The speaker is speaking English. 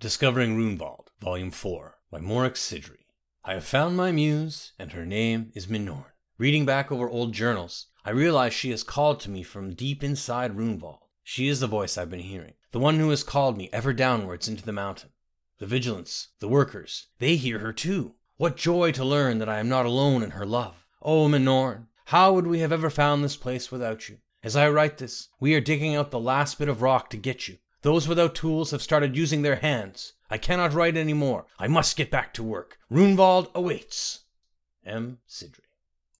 Discovering Runevald, Volume 4, by Morik Sidri. I have found my muse, and her name is Minorn. Reading back over old journals, I realize she has called to me from deep inside Runevald. She is the voice I've been hearing, the one who has called me ever downwards into the mountain. The vigilants, the workers, they hear her too. What joy to learn that I am not alone in her love. Oh, Minorn, how would we have ever found this place without you? As I write this, we are digging out the last bit of rock to get you. Those without tools have started using their hands. I cannot write any more. I must get back to work. Runevald awaits. M. Sidri.